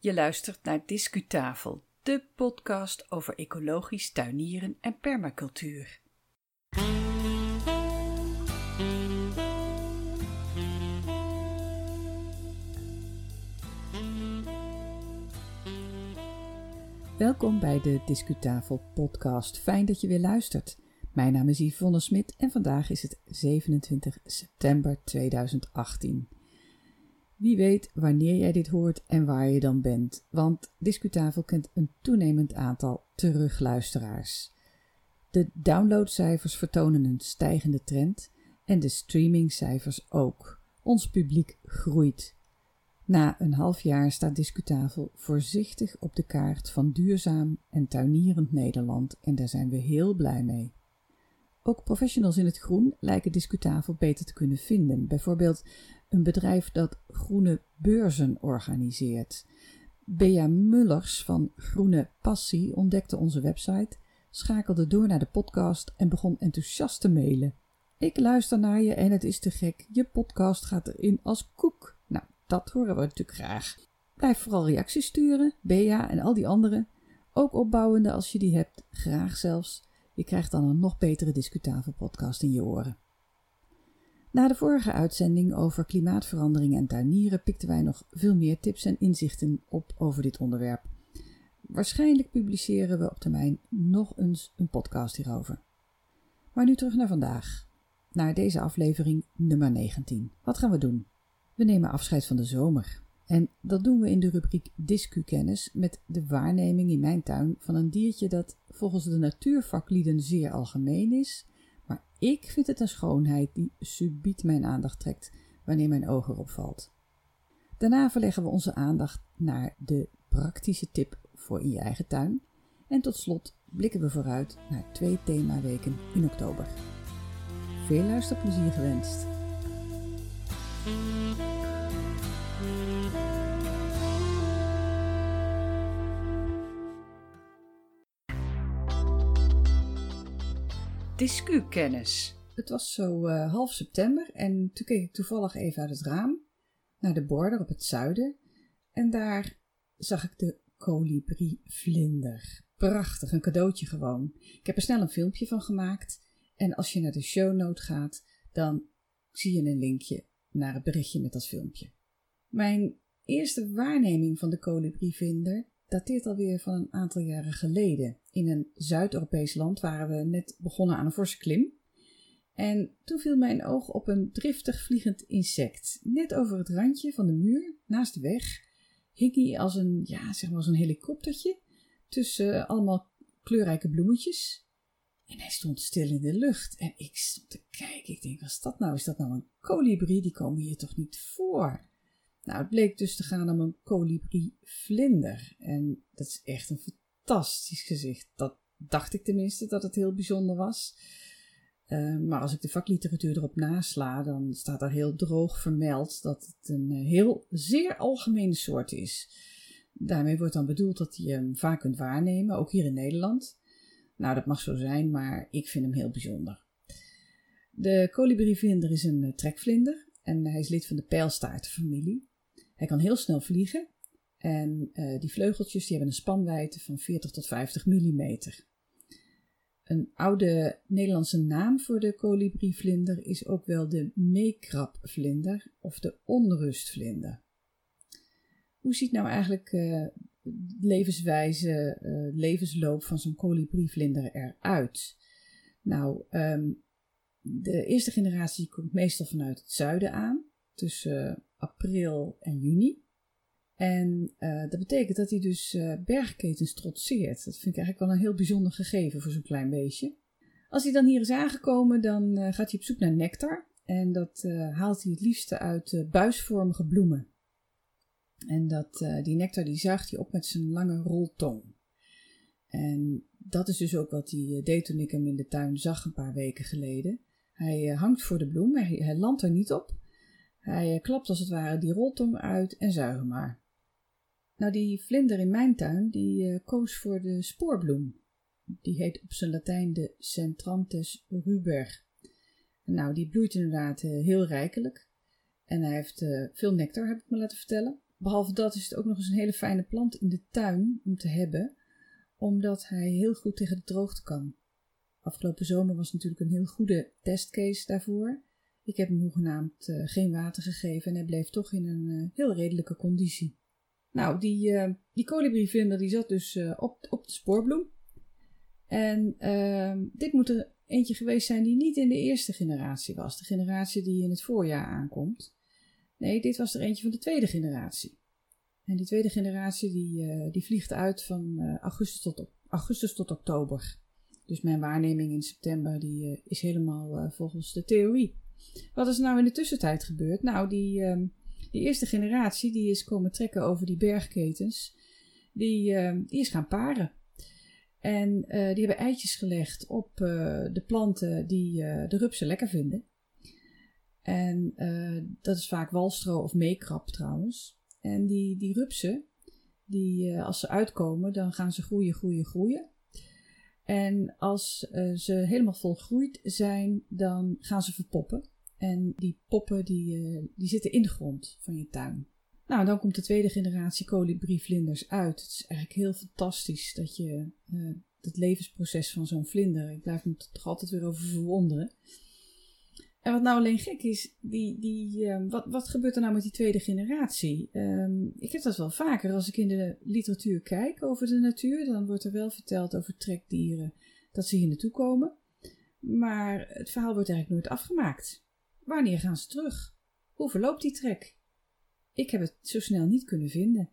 Je luistert naar Discutafel, de podcast over ecologisch tuinieren en permacultuur. Welkom bij de Discutafel podcast. Fijn dat je weer luistert. Mijn naam is Yvonne Smit en vandaag is het 27 september 2018. Wie weet wanneer jij dit hoort en waar je dan bent, want Discutafel kent een toenemend aantal terugluisteraars. De downloadcijfers vertonen een stijgende trend en de streamingcijfers ook. Ons publiek groeit. Na een half jaar staat Discutafel voorzichtig op de kaart van duurzaam en tuinierend Nederland en daar zijn we heel blij mee. Ook professionals in het groen lijken Discutafel beter te kunnen vinden. Bijvoorbeeld een bedrijf dat groene beurzen organiseert. Bea Mullers van Groene Passie ontdekte onze website, schakelde door naar de podcast en begon enthousiast te mailen. Ik luister naar je en het is te gek. Je podcast gaat erin als koek. Nou, dat horen we natuurlijk graag. Blijf vooral reacties sturen, Bea en al die anderen. Ook opbouwende als je die hebt, graag zelfs. Je krijgt dan een nog betere discutabel podcast in je oren. Na de vorige uitzending over klimaatverandering en tuinieren pikten wij nog veel meer tips en inzichten op over dit onderwerp. Waarschijnlijk publiceren we op termijn nog eens een podcast hierover. Maar nu terug naar vandaag, naar deze aflevering nummer 19. Wat gaan we doen? We nemen afscheid van de zomer. En dat doen we in de rubriek Discu-kennis met de waarneming in mijn tuin van een diertje dat volgens de natuurvaklieden zeer algemeen is, ik vind het een schoonheid die subiet mijn aandacht trekt wanneer mijn oog erop valt. Daarna verleggen we onze aandacht naar de praktische tip voor in je eigen tuin. En tot slot blikken we vooruit naar twee themaweken in oktober. Veel luisterplezier gewenst! Discu-kennis. Het was zo uh, half september en toen keek ik toevallig even uit het raam naar de border op het zuiden en daar zag ik de kolibrie-vlinder. Prachtig, een cadeautje gewoon. Ik heb er snel een filmpje van gemaakt en als je naar de shownote gaat, dan zie je een linkje naar het berichtje met dat filmpje. Mijn eerste waarneming van de kolibrie-vlinder dateert alweer van een aantal jaren geleden. In een Zuid-Europees land waren we net begonnen aan een forse klim. En toen viel mijn oog op een driftig vliegend insect. Net over het randje van de muur, naast de weg, hing hij als een, ja, zeg maar een helikoptertje tussen allemaal kleurrijke bloemetjes. En hij stond stil in de lucht. En ik stond te kijken. Ik denk, wat is dat nou? Is dat nou een kolibrie? Die komen hier toch niet voor? Nou, het bleek dus te gaan om een kolibrie-vlinder. En dat is echt een fantastisch gezicht. Dat dacht ik tenminste dat het heel bijzonder was. Uh, maar als ik de vakliteratuur erop nasla, dan staat er heel droog vermeld dat het een eh, heel zeer algemene soort is. Daarmee wordt dan bedoeld dat je hem vaak kunt waarnemen, ook hier in Nederland. Nou, dat mag zo zijn, maar ik vind hem heel bijzonder. De kolibrievlinder is een eh, trekvlinder en hij is lid van de pijlstaartenfamilie. Hij kan heel snel vliegen en uh, die vleugeltjes die hebben een spanwijdte van 40 tot 50 mm. Een oude Nederlandse naam voor de kolibrievlinder is ook wel de meekrapvlinder of de onrustvlinder. Hoe ziet nou eigenlijk uh, levenswijze, uh, levensloop van zo'n kolibrievlinder eruit? Nou, um, de eerste generatie komt meestal vanuit het zuiden aan, tussen april en juni. En uh, dat betekent dat hij dus uh, bergketens trotseert. Dat vind ik eigenlijk wel een heel bijzonder gegeven voor zo'n klein beestje. Als hij dan hier is aangekomen, dan uh, gaat hij op zoek naar nectar. En dat haalt hij het liefste uit buisvormige bloemen. En dat, die nectar die zuigt hij op met zijn lange roltong. En dat is dus ook wat hij deed toen ik hem in de tuin zag een paar weken geleden. Hij hangt voor de bloem, hij, hij landt er niet op. Hij eh, klapt als het ware die roltong uit en zuig maar. Nou, die vlinder in mijn tuin, die uh, koos voor de spoorbloem. Die heet op zijn Latijn de Centrantes ruber. Nou, die bloeit inderdaad uh, heel rijkelijk. En hij heeft veel nectar, heb ik me laten vertellen. behalve dat is het ook nog eens een hele fijne plant in de tuin om te hebben, omdat hij heel goed tegen de droogte kan. Afgelopen zomer was natuurlijk een heel goede testcase daarvoor. Ik heb hem hoegenaamd uh, geen water gegeven en hij bleef toch in een uh, heel redelijke conditie. Nou, die, uh, die kolibrievinder die zat dus op, op de spoorbloem. En ehm, dit moet er eentje geweest zijn die niet in de eerste generatie was. De generatie die in het voorjaar aankomt. Nee, dit was er eentje van de tweede generatie. En die tweede generatie die, die vliegt uit van augustus, tot, augustus tot oktober. Dus mijn waarneming in september die, is helemaal volgens de theorie. Wat is nou in de tussentijd gebeurd? Nou, die, uh, die eerste generatie die is komen trekken over die bergketens, die, uh, die is gaan paren. En uh, die hebben eitjes gelegd op de planten die de rupsen lekker vinden. En dat is vaak walstro of meekrap trouwens. En die, die rupsen, die, als ze uitkomen, dan gaan ze groeien, groeien, groeien. En als ze helemaal volgroeid zijn, dan gaan ze verpoppen. En die poppen die, uh, die zitten in de grond van je tuin. Nou, dan komt de tweede generatie kolibrievlinders uit. Het is eigenlijk heel fantastisch dat je het levensproces van zo'n vlinder, ik blijf me toch altijd weer over verwonderen. En wat nou alleen gek is, die, die, uh, wat, wat gebeurt er nou met die tweede generatie? Um, ik heb dat wel vaker als ik in de literatuur kijk over de natuur. Dan wordt er wel verteld over trekdieren dat ze hier naartoe komen. Maar het verhaal wordt eigenlijk nooit afgemaakt. Wanneer gaan ze terug? Hoe verloopt die trek? Ik heb het zo snel niet kunnen vinden.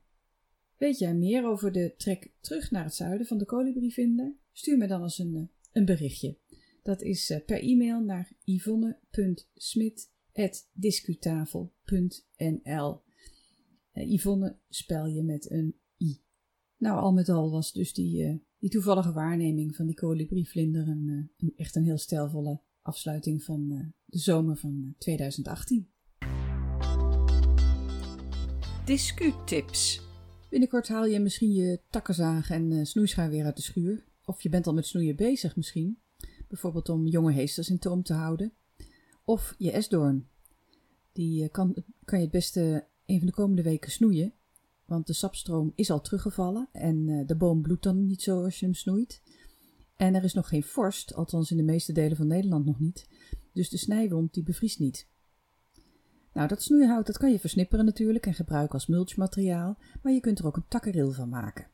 Weet jij meer over de trek terug naar het zuiden van de kolibrievinder? Stuur me dan eens een, eh, een berichtje. Dat is eh, per e-mail naar yvonne.smit.discutafel.nl uh, Yvonne spel je met een i. Nou, al met al was dus die, uh, die toevallige waarneming van die kolibrievlinder een, een, echt een heel stijlvolle afsluiting van de zomer van 2018. Discutips. Binnenkort haal je misschien je takkenzaag en snoeischaar weer uit de schuur. Of je bent al met snoeien bezig misschien. Bijvoorbeeld om jonge heesters in toom te houden. Of je esdoorn. Die uh, kan, kan je het beste een van de komende weken snoeien. Want de sapstroom is al teruggevallen en de boom bloedt dan niet zo als je hem snoeit. En er is nog geen vorst, althans in de meeste delen van Nederland nog niet. Dus de snijwond die bevriest niet. Nou, dat snoeihout dat kan je versnipperen natuurlijk en gebruiken als mulchmateriaal, maar je kunt er ook een takkenril van maken.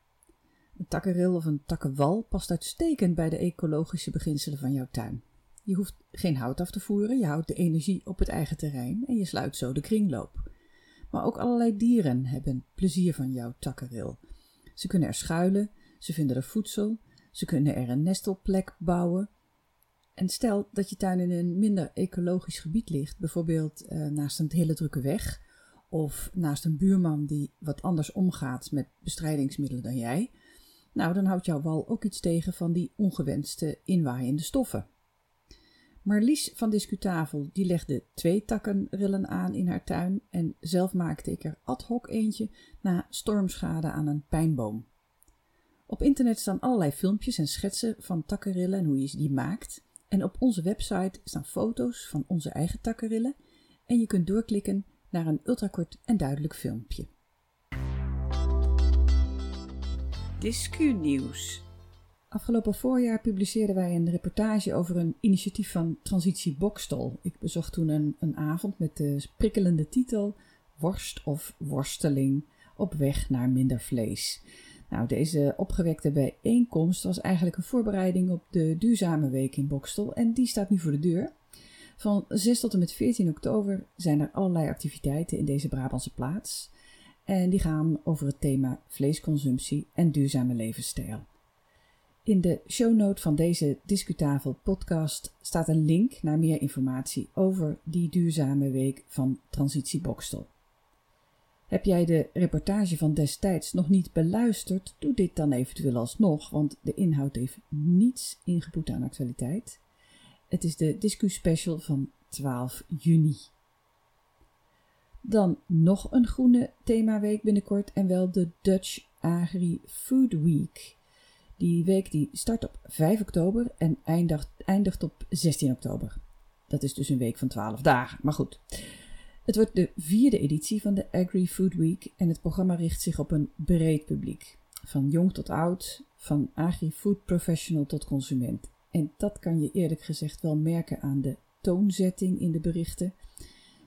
Een takkenril of een takkenwal past uitstekend bij de ecologische beginselen van jouw tuin. Je hoeft geen hout af te voeren, je houdt de energie op het eigen terrein en je sluit zo de kringloop. Maar ook allerlei dieren hebben plezier van jouw takkenril. Ze kunnen er schuilen, ze vinden er voedsel, ze kunnen er een nestelplek bouwen. En stel dat je tuin in een minder ecologisch gebied ligt, bijvoorbeeld uh, naast een hele drukke weg of naast een buurman die wat anders omgaat met bestrijdingsmiddelen dan jij. Nou, dan houdt jouw wal ook iets tegen van die ongewenste inwaaiende stoffen. Marlies van Discutafel die legde twee takkenrillen aan in haar tuin en zelf maakte ik er ad hoc eentje na stormschade aan een pijnboom. Op internet staan allerlei filmpjes en schetsen van takkenrillen en hoe je die maakt. En op onze website staan foto's van onze eigen takkenrillen en je kunt doorklikken naar een ultrakort en duidelijk filmpje. Discu-nieuws. Afgelopen voorjaar publiceerden wij een reportage over een initiatief van Transitie Bokstol. Ik bezocht toen een, een avond met de prikkelende titel Worst of Worsteling op weg naar minder vlees. Nou, deze opgewekte bijeenkomst was eigenlijk een voorbereiding op de Duurzame Week in Bokstel en die staat nu voor de deur. Van 6 tot en met 14 oktober zijn er allerlei activiteiten in deze Brabantse plaats. En die gaan over het thema vleesconsumptie en duurzame levensstijl. In de shownote van deze Discutafel podcast staat een link naar meer informatie over die duurzame week van Transitie Bokstel. Heb jij de reportage van destijds nog niet beluisterd? Doe dit dan eventueel alsnog, want de inhoud heeft niets ingeboet aan actualiteit. Het is de Discus Special van 12 juni. Dan nog een groene themaweek binnenkort en wel de Dutch Agri Food Week. Die week die start op 5 oktober en eindigt, eindigt op 16 oktober. Dat is dus een week van 12 dagen, maar goed. Het wordt de vierde editie van de Agri-Food Week en het programma richt zich op een breed publiek. Van jong tot oud, van agri-food professional tot consument. En dat kan je eerlijk gezegd wel merken aan de toonzetting in de berichten.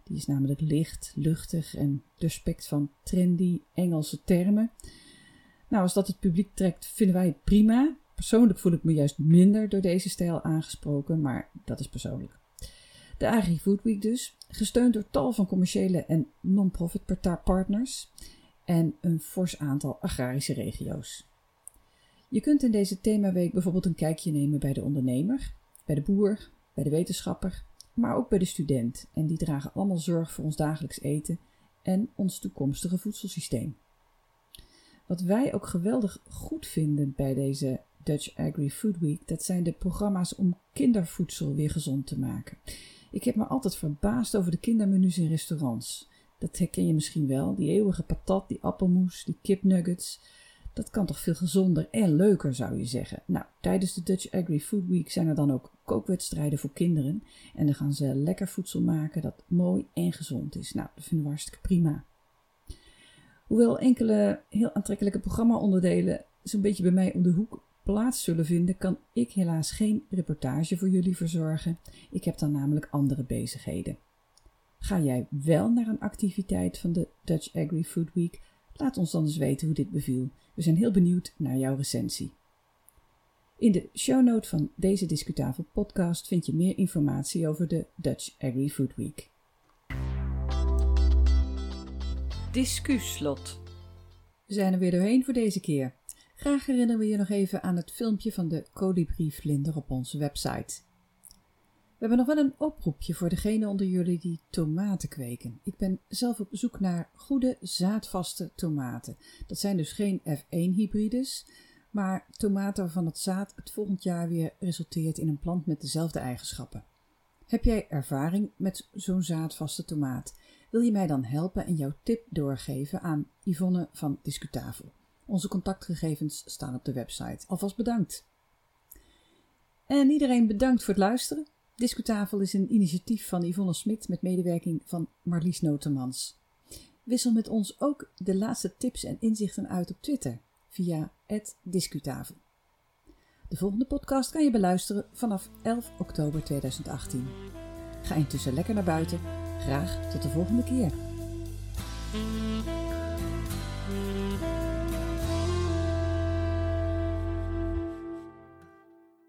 Die is namelijk licht, luchtig en doorspekt van trendy Engelse termen. Nou, als dat het publiek trekt, vinden wij het prima. Persoonlijk voel ik me juist minder door deze stijl aangesproken, maar dat is persoonlijk. De Agri-Food Week dus, gesteund door tal van commerciële en non-profit partners en een fors aantal agrarische regio's. Je kunt in deze themaweek bijvoorbeeld een kijkje nemen bij de ondernemer, bij de boer, bij de wetenschapper, maar ook bij de student. En die dragen allemaal zorg voor ons dagelijks eten en ons toekomstige voedselsysteem. Wat wij ook geweldig goed vinden bij deze Dutch Agri Food Week, dat zijn de programma's om kindervoedsel weer gezond te maken. Ik heb me altijd verbaasd over de kindermenu's in restaurants. Dat herken je misschien wel, die eeuwige patat, die appelmoes, die kipnuggets. Dat kan toch veel gezonder en leuker, zou je zeggen. Nou, tijdens de Dutch Agri Food Week zijn er dan ook kookwedstrijden voor kinderen. En dan gaan ze lekker voedsel maken dat mooi en gezond is. Nou, dat vinden we hartstikke prima. Hoewel enkele heel aantrekkelijke programma-onderdelen zo'n beetje bij mij om de hoek plaats zullen vinden, kan ik helaas geen reportage voor jullie verzorgen. Ik heb dan namelijk andere bezigheden. Ga jij wel naar een activiteit van de Dutch Agri Food Week? Laat ons dan eens weten hoe dit beviel. We zijn heel benieuwd naar jouw recensie. In de shownote van deze Discutafel podcast vind je meer informatie over de Dutch Agri Food Week. Discuslot. We zijn er weer doorheen voor deze keer. Graag herinneren we je nog even aan het filmpje van de kolibrievlinder op onze website. We hebben nog wel een oproepje voor degene onder jullie die tomaten kweken. Ik ben zelf op zoek naar goede zaadvaste tomaten. Dat zijn dus geen F1-hybrides, maar tomaten waarvan het zaad het volgend jaar weer resulteert in een plant met dezelfde eigenschappen. Heb jij ervaring met zo'n zaadvaste tomaat? Wil je mij dan helpen en jouw tip doorgeven aan Yvonne van Discutafel? Onze contactgegevens staan op de website. Alvast bedankt. En iedereen bedankt voor het luisteren. Discutafel is een initiatief van Yvonne Smit met medewerking van Marlies Notemans. Wissel met ons ook de laatste tips en inzichten uit op Twitter via @discutafel. De volgende podcast kan je beluisteren vanaf 11 oktober 2018. Ga intussen lekker naar buiten. Graag tot de volgende keer.